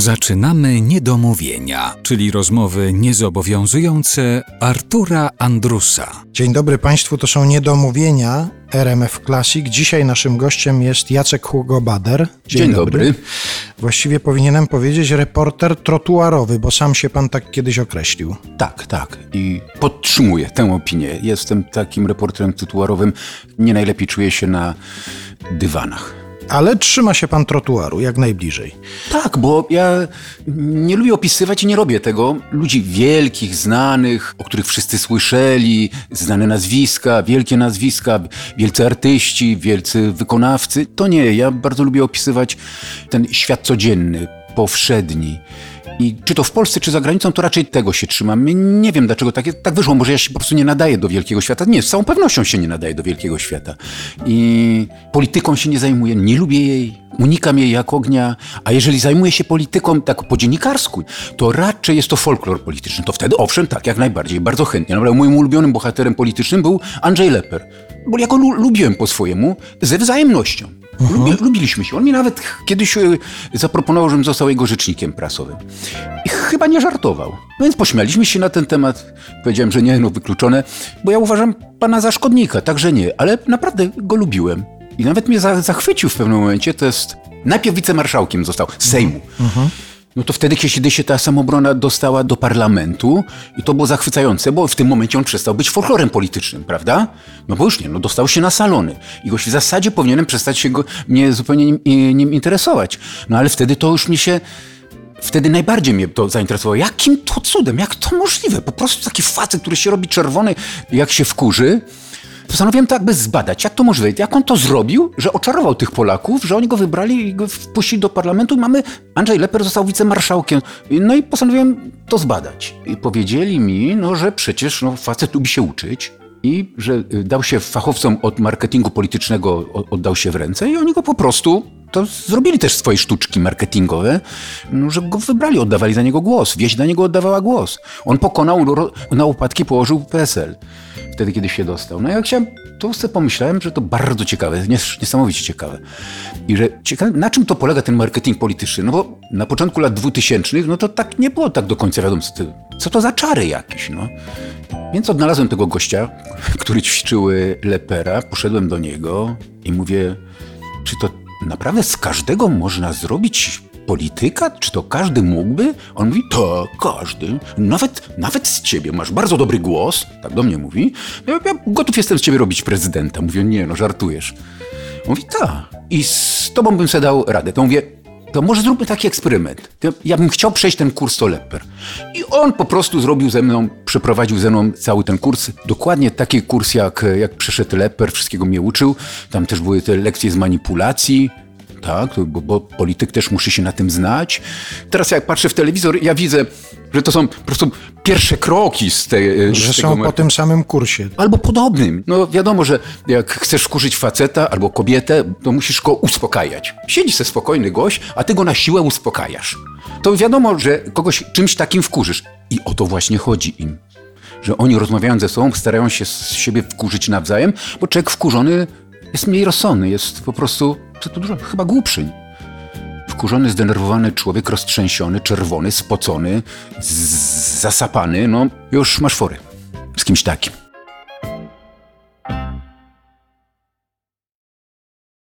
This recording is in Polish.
Zaczynamy niedomówienia, czyli rozmowy niezobowiązujące Artura Andrusa. Dzień dobry Państwu, to są niedomówienia RMF Classic. Dzisiaj naszym gościem jest Jacek Hugo Bader. Dzień, dobry. Właściwie powinienem powiedzieć reporter trotuarowy, bo sam się Pan tak kiedyś określił. Tak, tak. I podtrzymuję tę opinię. Jestem takim reporterem trotuarowym. Nie najlepiej czuję się na dywanach. Ale trzyma się Pan trotuaru jak najbliżej. Tak, bo ja nie lubię opisywać i nie robię tego ludzi wielkich, znanych, o których wszyscy słyszeli, znane nazwiska, wielkie nazwiska, wielcy artyści, wielcy wykonawcy. To nie, ja bardzo lubię opisywać ten świat codzienny, powszedni. I czy to w Polsce, czy za granicą, to raczej tego się trzymam. Nie wiem, dlaczego tak, tak wyszło. Może ja się po prostu nie nadaję do wielkiego świata. Nie, z całą pewnością się nie nadaję do wielkiego świata. I polityką się nie zajmuję, nie lubię jej, unikam jej jak ognia. A jeżeli zajmuję się polityką tak po dziennikarsku, to raczej jest to folklor polityczny. To wtedy, owszem, tak, jak najbardziej, bardzo chętnie. Naprawdę moim ulubionym bohaterem politycznym był Andrzej Leper. Bo ja go lu lubiłem po swojemu, ze wzajemnością. Lubi, lubiliśmy się. On mi nawet kiedyś e, zaproponował, żebym został jego rzecznikiem prasowym. I chyba nie żartował. No więc pośmialiśmy się na ten temat. Powiedziałem, że nie, no wykluczone, bo ja uważam pana za szkodnika, także nie, ale naprawdę go lubiłem. I nawet mnie za, zachwycił w pewnym momencie. To jest. Najpierw wicemarszałkiem został Sejmu. No to wtedy, kiedy się ta samobrona dostała do parlamentu i to było zachwycające, bo w tym momencie on przestał być folklorem politycznym, prawda? No bo już nie, no dostał się na salony. I goś w zasadzie powinienem przestać się go, mnie zupełnie nim, nim interesować. No ale wtedy to już mi się... Wtedy najbardziej mnie to zainteresowało. Jakim to cudem, jak to możliwe? Po prostu taki facet, który się robi czerwony, jak się wkurzy, postanowiłem to jakby zbadać, jak to możliwe, jak on to zrobił, że oczarował tych Polaków, że oni go wybrali i go wpuścili do parlamentu mamy, Andrzej Leper został wicemarszałkiem. No i postanowiłem to zbadać. I powiedzieli mi, no, że przecież no, facet lubi się uczyć, i że y, dał się fachowcom od marketingu politycznego, oddał się w ręce i oni go po prostu to zrobili też swoje sztuczki marketingowe, no, że go wybrali, oddawali za niego głos. Wieś dla niego oddawała głos. On pokonał, na upadki położył PSL wtedy, kiedy się dostał. No ja chciałem, to sobie pomyślałem, że to bardzo ciekawe, niesamowicie ciekawe. I że ciekawe, na czym to polega ten marketing polityczny? No bo na początku lat 2000 no to tak nie było tak do końca wiadomo, co to, co to za czary jakieś, no. Więc odnalazłem tego gościa, który ćwiczył Lepera, poszedłem do niego i mówię, czy to naprawdę z każdego można zrobić polityka? Czy to każdy mógłby? On mówi, tak, każdy. Nawet, nawet z ciebie masz bardzo dobry głos, tak do mnie mówi. Ja, ja gotów jestem z ciebie robić prezydenta. Mówię, nie no, żartujesz. Mówi, tak. I z tobą bym sobie dał radę. To mówię, to może zróbmy taki eksperyment. Ja bym chciał przejść ten kurs to Lepper. I on po prostu zrobił ze mną, przeprowadził ze mną cały ten kurs. Dokładnie taki kurs, jak, jak przeszedł Lepper, wszystkiego mnie uczył. Tam też były te lekcje z manipulacji, tak, bo, bo, polityk też musi się na tym znać. Teraz jak patrzę w telewizor, ja widzę, że to są po prostu pierwsze kroki z tej... Że z są po tym samym kursie. Albo podobnym. No wiadomo, że jak chcesz wkurzyć faceta albo kobietę, to musisz go uspokajać. Siedzi se spokojny gość, a ty go na siłę uspokajasz. To wiadomo, że kogoś czymś takim wkurzysz. I o to właśnie chodzi im. Że oni rozmawiając ze sobą, starają się z siebie wkurzyć nawzajem, bo człowiek wkurzony jest mniej rozsądny, jest po prostu co tu dużo, chyba głupszy. Wkurzony, zdenerwowany człowiek, roztrzęsiony, czerwony, spocony, zasapany, no już masz fory z kimś takim.